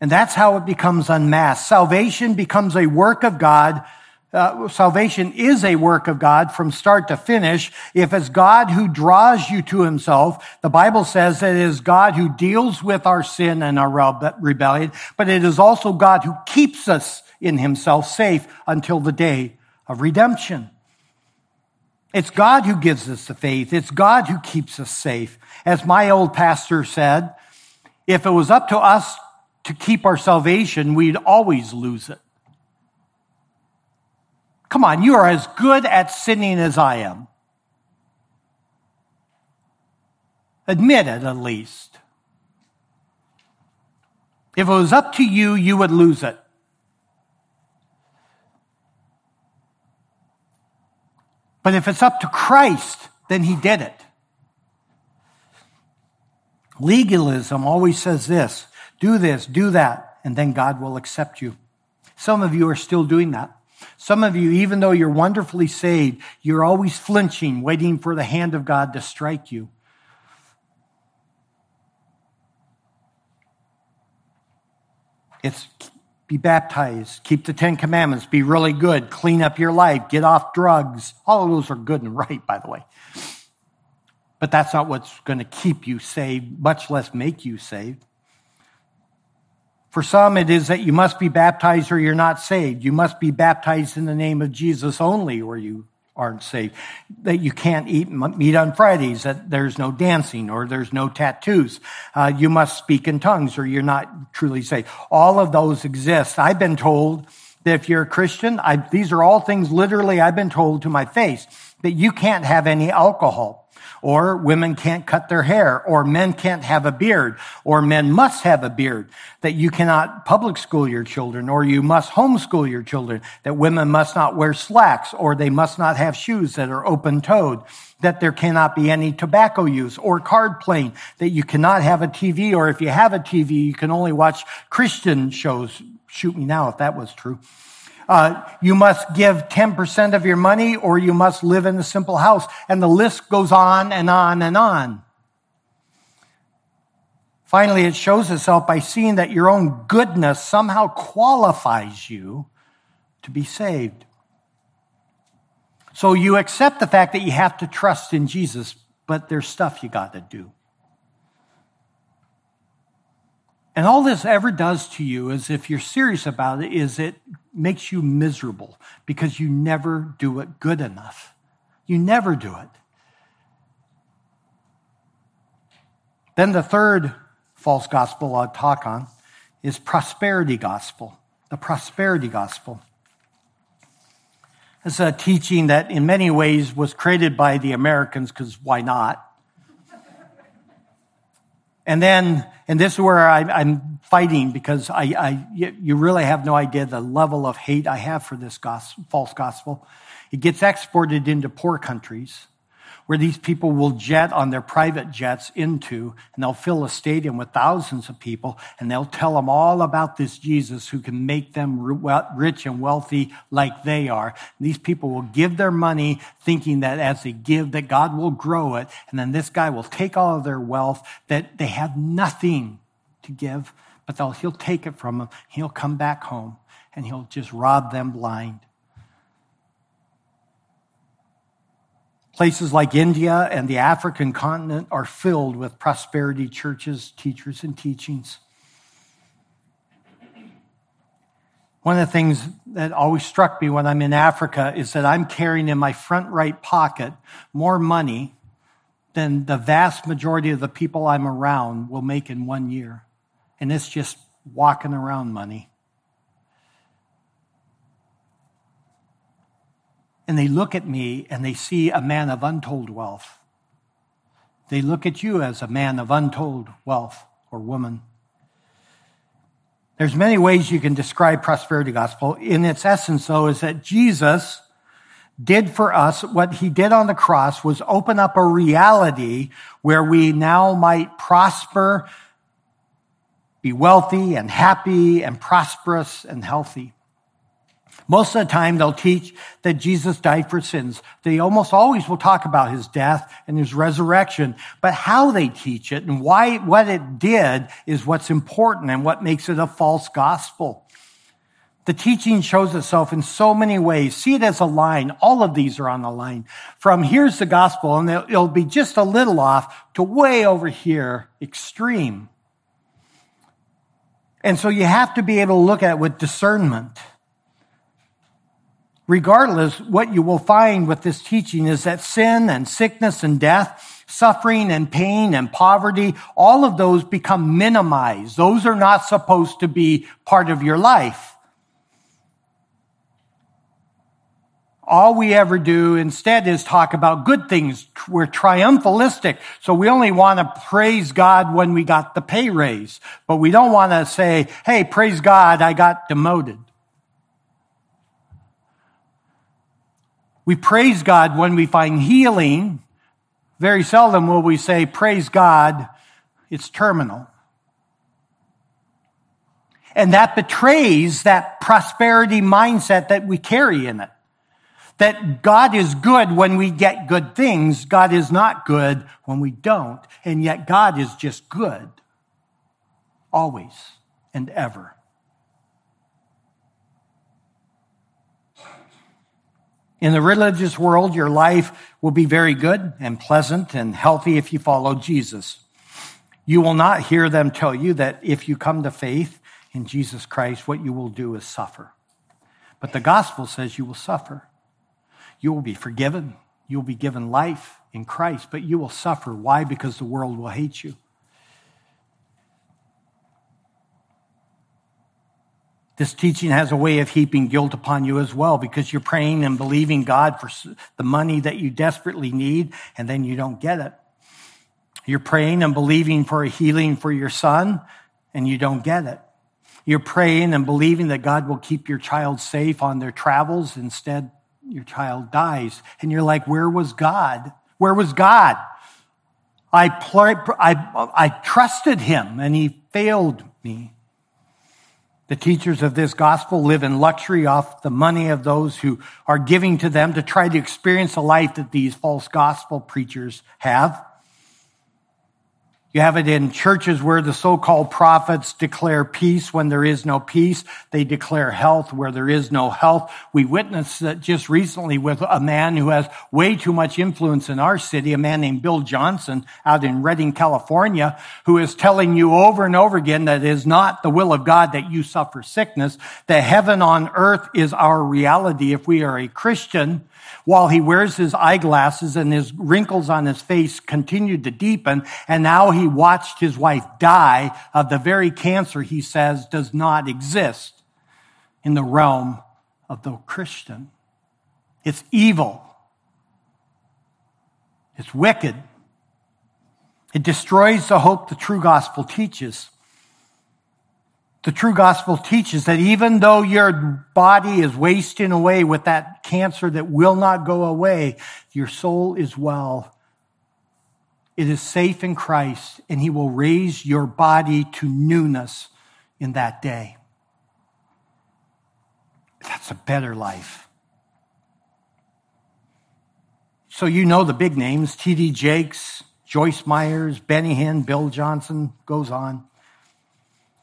And that's how it becomes unmasked. Salvation becomes a work of God uh, salvation is a work of God from start to finish. If it's God who draws you to himself, the Bible says that it is God who deals with our sin and our rebellion, but it is also God who keeps us in himself safe until the day of redemption. It's God who gives us the faith. It's God who keeps us safe. As my old pastor said, if it was up to us to keep our salvation, we'd always lose it. Come on, you are as good at sinning as I am. Admit it at least. If it was up to you, you would lose it. But if it's up to Christ, then he did it. Legalism always says this do this, do that, and then God will accept you. Some of you are still doing that. Some of you, even though you're wonderfully saved, you're always flinching, waiting for the hand of God to strike you. It's be baptized, keep the Ten Commandments, be really good, clean up your life, get off drugs. All of those are good and right, by the way. But that's not what's going to keep you saved, much less make you saved. For some, it is that you must be baptized or you're not saved. You must be baptized in the name of Jesus only or you aren't safe. That you can't eat meat on Fridays, that there's no dancing or there's no tattoos. Uh, you must speak in tongues or you're not truly saved. All of those exist. I've been told that if you're a Christian, I, these are all things literally I've been told to my face that you can't have any alcohol or women can't cut their hair, or men can't have a beard, or men must have a beard, that you cannot public school your children, or you must homeschool your children, that women must not wear slacks, or they must not have shoes that are open toed, that there cannot be any tobacco use, or card playing, that you cannot have a TV, or if you have a TV, you can only watch Christian shows. Shoot me now if that was true. Uh, you must give 10% of your money or you must live in a simple house. And the list goes on and on and on. Finally, it shows itself by seeing that your own goodness somehow qualifies you to be saved. So you accept the fact that you have to trust in Jesus, but there's stuff you got to do. And all this ever does to you is if you're serious about it, is it makes you miserable because you never do it good enough. You never do it. Then the third false gospel I'll talk on is prosperity gospel. The prosperity gospel. It's a teaching that in many ways was created by the Americans because why not? And then, and this is where I, am fighting because I, I, you really have no idea the level of hate I have for this gospel, false gospel. It gets exported into poor countries where these people will jet on their private jets into, and they'll fill a stadium with thousands of people, and they'll tell them all about this Jesus who can make them rich and wealthy like they are. And these people will give their money thinking that as they give, that God will grow it, and then this guy will take all of their wealth, that they have nothing to give, but he'll take it from them. He'll come back home, and he'll just rob them blind. Places like India and the African continent are filled with prosperity churches, teachers, and teachings. One of the things that always struck me when I'm in Africa is that I'm carrying in my front right pocket more money than the vast majority of the people I'm around will make in one year. And it's just walking around money. and they look at me and they see a man of untold wealth. They look at you as a man of untold wealth or woman. There's many ways you can describe prosperity gospel. In its essence, though, is that Jesus did for us what he did on the cross was open up a reality where we now might prosper, be wealthy and happy and prosperous and healthy. Most of the time, they'll teach that Jesus died for sins. They almost always will talk about his death and his resurrection, but how they teach it and why, what it did is what's important and what makes it a false gospel. The teaching shows itself in so many ways. See it as a line. All of these are on the line. From here's the gospel, and it'll be just a little off to way over here, extreme. And so you have to be able to look at it with discernment. Regardless, what you will find with this teaching is that sin and sickness and death, suffering and pain and poverty, all of those become minimized. Those are not supposed to be part of your life. All we ever do instead is talk about good things. We're triumphalistic. So we only want to praise God when we got the pay raise, but we don't want to say, Hey, praise God, I got demoted. We praise God when we find healing. Very seldom will we say, Praise God, it's terminal. And that betrays that prosperity mindset that we carry in it. That God is good when we get good things. God is not good when we don't. And yet God is just good. Always and ever. In the religious world, your life will be very good and pleasant and healthy if you follow Jesus. You will not hear them tell you that if you come to faith in Jesus Christ, what you will do is suffer. But the gospel says you will suffer. You will be forgiven. You will be given life in Christ, but you will suffer. Why? Because the world will hate you. This teaching has a way of heaping guilt upon you as well because you're praying and believing God for the money that you desperately need and then you don't get it. You're praying and believing for a healing for your son and you don't get it. You're praying and believing that God will keep your child safe on their travels. Instead, your child dies. And you're like, where was God? Where was God? I, I, I trusted him and he failed me. The teachers of this gospel live in luxury off the money of those who are giving to them to try to experience the life that these false gospel preachers have. You have it in churches where the so-called prophets declare peace when there is no peace. They declare health where there is no health. We witnessed that just recently with a man who has way too much influence in our city, a man named Bill Johnson out in Redding, California, who is telling you over and over again that it is not the will of God that you suffer sickness, that heaven on earth is our reality if we are a Christian while he wears his eyeglasses and his wrinkles on his face continued to deepen. And now he watched his wife die of the very cancer he says does not exist in the realm of the Christian. It's evil. It's wicked. It destroys the hope the true gospel teaches. The true gospel teaches that even though your body is wasting away with that cancer that will not go away, your soul is well. It is safe in Christ, and He will raise your body to newness in that day. That's a better life. So you know the big names T.D. Jakes, Joyce Myers, Benny Hinn, Bill Johnson, goes on.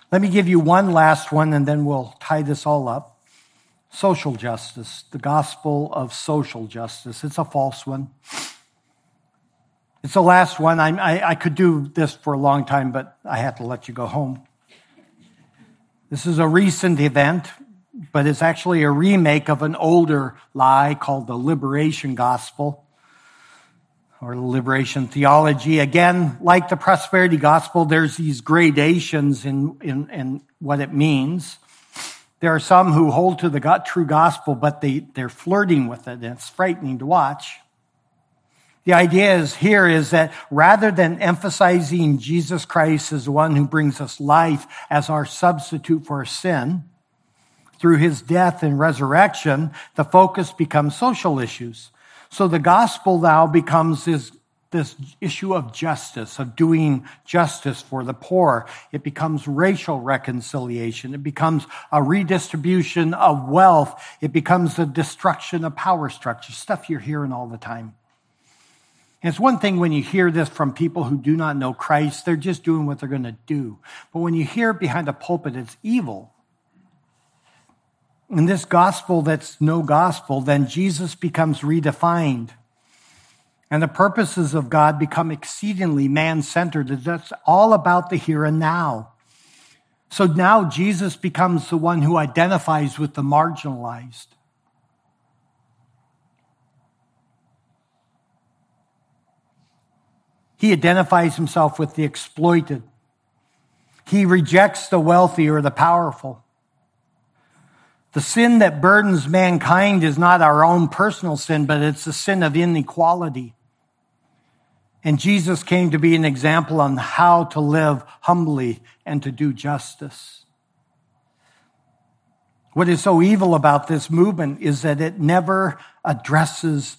Let me give you one last one and then we'll tie this all up. Social justice, the gospel of social justice. It's a false one. It's the last one. I, I, I could do this for a long time, but I have to let you go home. This is a recent event, but it's actually a remake of an older lie called the liberation gospel or liberation theology. Again, like the prosperity gospel, there's these gradations in, in, in what it means. There are some who hold to the true gospel, but they, they're flirting with it, and it's frightening to watch. The idea is here is that rather than emphasizing Jesus Christ as the one who brings us life as our substitute for sin, through his death and resurrection, the focus becomes social issues. So the gospel now becomes this, this issue of justice, of doing justice for the poor. It becomes racial reconciliation. It becomes a redistribution of wealth. It becomes the destruction of power structures, stuff you're hearing all the time. It's one thing when you hear this from people who do not know Christ, they're just doing what they're going to do. But when you hear it behind a pulpit, it's evil. In this gospel that's no gospel, then Jesus becomes redefined. And the purposes of God become exceedingly man centered. That's all about the here and now. So now Jesus becomes the one who identifies with the marginalized. He identifies himself with the exploited. He rejects the wealthy or the powerful. The sin that burdens mankind is not our own personal sin, but it's the sin of inequality. And Jesus came to be an example on how to live humbly and to do justice. What is so evil about this movement is that it never addresses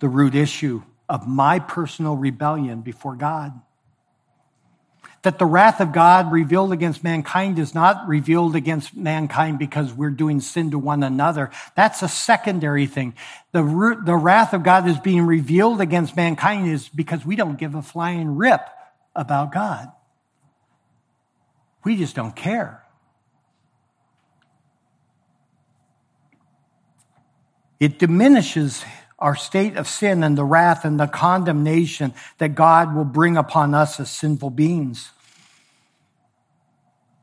the root issue of my personal rebellion before God that the wrath of God revealed against mankind is not revealed against mankind because we're doing sin to one another. That's a secondary thing. The, the wrath of God is being revealed against mankind is because we don't give a flying rip about God. We just don't care. It diminishes our state of sin and the wrath and the condemnation that God will bring upon us as sinful beings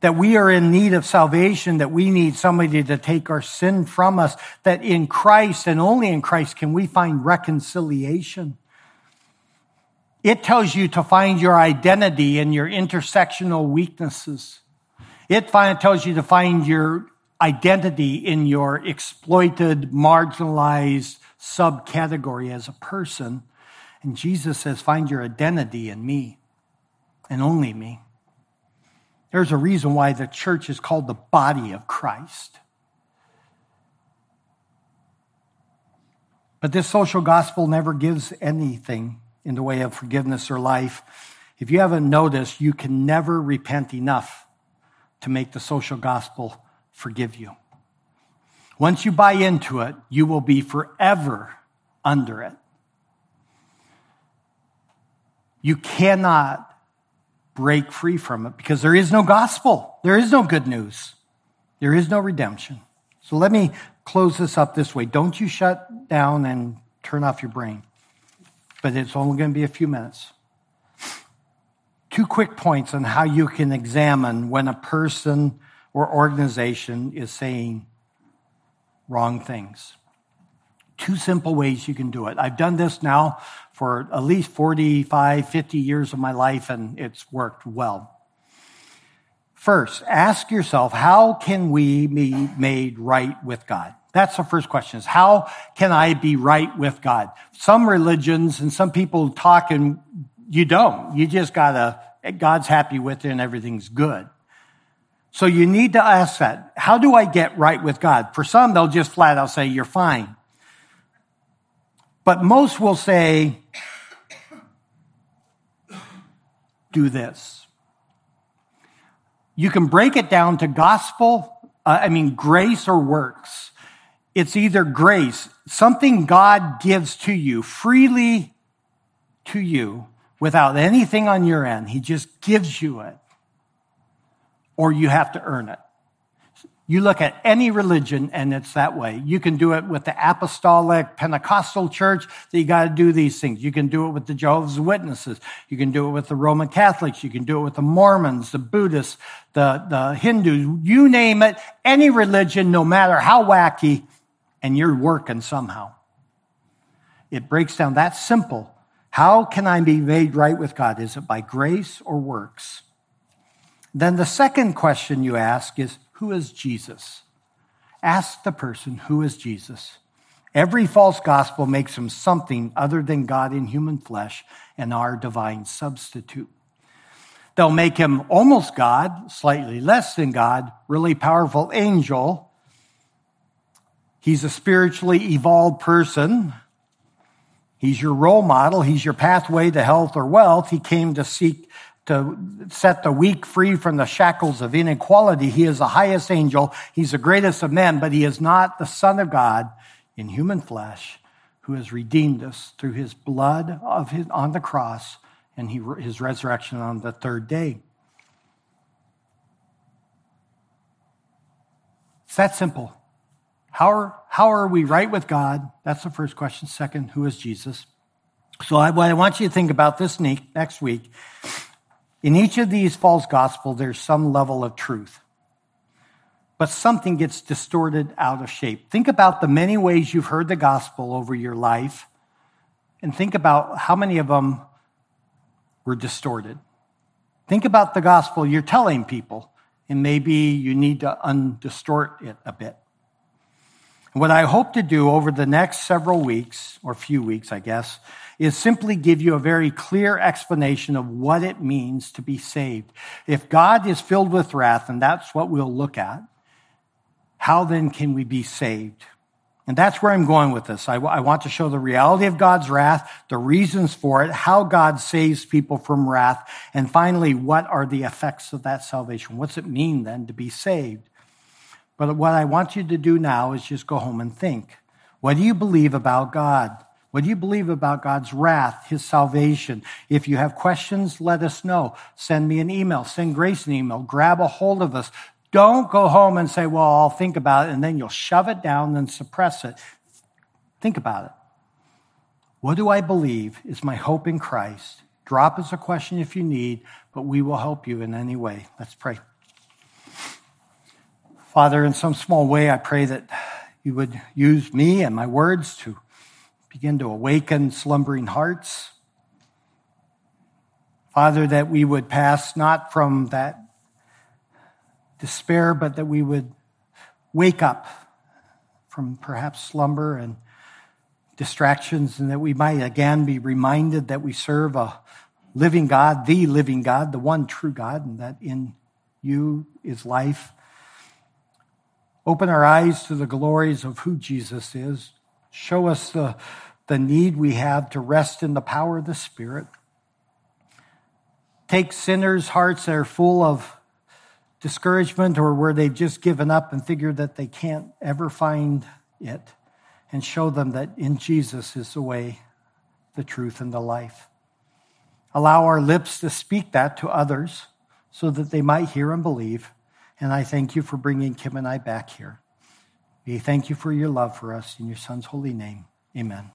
that we are in need of salvation, that we need somebody to take our sin from us, that in Christ and only in Christ can we find reconciliation. It tells you to find your identity in your intersectional weaknesses. It tells you to find your identity in your exploited, marginalized subcategory as a person. And Jesus says, find your identity in me and only me. There's a reason why the church is called the body of Christ. But this social gospel never gives anything in the way of forgiveness or life. If you haven't noticed, you can never repent enough to make the social gospel forgive you. Once you buy into it, you will be forever under it. You cannot break free from it because there is no gospel. There is no good news. There is no redemption. So let me close this up this way. Don't you shut down and turn off your brain. But it's only going to be a few minutes. Two quick points on how you can examine when a person or organization is saying wrong things. Two simple ways you can do it. I've done this now for at least 45, 50 years of my life, and it's worked well. First, ask yourself, how can we be made right with God? That's the first question is how can I be right with God? Some religions and some people talk and you don't. You just gotta, God's happy with it and everything's good. So you need to ask that. How do I get right with God? For some, they'll just flat out say, you're fine. But most will say, do this. You can break it down to gospel, uh, I mean, grace or works. It's either grace, something God gives to you freely to you without anything on your end. He just gives you it, or you have to earn it. You look at any religion and it's that way. You can do it with the apostolic Pentecostal church that you got to do these things. You can do it with the Jehovah's Witnesses. You can do it with the Roman Catholics. You can do it with the Mormons, the Buddhists, the, the Hindus. You name it, any religion, no matter how wacky, and you're working somehow. It breaks down that simple. How can I be made right with God? Is it by grace or works? Then the second question you ask is, who is Jesus? Ask the person, who is Jesus? Every false gospel makes him something other than God in human flesh and our divine substitute. They'll make him almost God, slightly less than God, really powerful angel. He's a spiritually evolved person. He's your role model. He's your pathway to health or wealth. He came to seek to set the weak free from the shackles of inequality. He is the highest angel. He's the greatest of men, but he is not the Son of God in human flesh who has redeemed us through his blood of his, on the cross and he, his resurrection on the third day. It's that simple. How are, how are we right with God? That's the first question. Second, who is Jesus? So I, what I want you to think about this next week in each of these false gospels, there's some level of truth, but something gets distorted out of shape. Think about the many ways you've heard the gospel over your life, and think about how many of them were distorted. Think about the gospel you're telling people, and maybe you need to undistort it a bit. What I hope to do over the next several weeks, or few weeks, I guess, is simply give you a very clear explanation of what it means to be saved. If God is filled with wrath, and that's what we'll look at, how then can we be saved? And that's where I'm going with this. I, I want to show the reality of God's wrath, the reasons for it, how God saves people from wrath, and finally, what are the effects of that salvation? What's it mean then to be saved? But what I want you to do now is just go home and think. What do you believe about God? What do you believe about God's wrath, his salvation? If you have questions, let us know. Send me an email, send Grace an email, grab a hold of us. Don't go home and say, well, I'll think about it, and then you'll shove it down and suppress it. Think about it. What do I believe is my hope in Christ? Drop us a question if you need, but we will help you in any way. Let's pray. Father, in some small way, I pray that you would use me and my words to begin to awaken slumbering hearts. Father, that we would pass not from that despair, but that we would wake up from perhaps slumber and distractions, and that we might again be reminded that we serve a living God, the living God, the one true God, and that in you is life Open our eyes to the glories of who Jesus is. Show us the, the need we have to rest in the power of the Spirit. Take sinners' hearts that are full of discouragement or where they've just given up and figured that they can't ever find it, and show them that in Jesus is the way, the truth, and the life. Allow our lips to speak that to others so that they might hear and believe. And I thank you for bringing Kim and I back here. We thank you for your love for us in your son's holy name. Amen.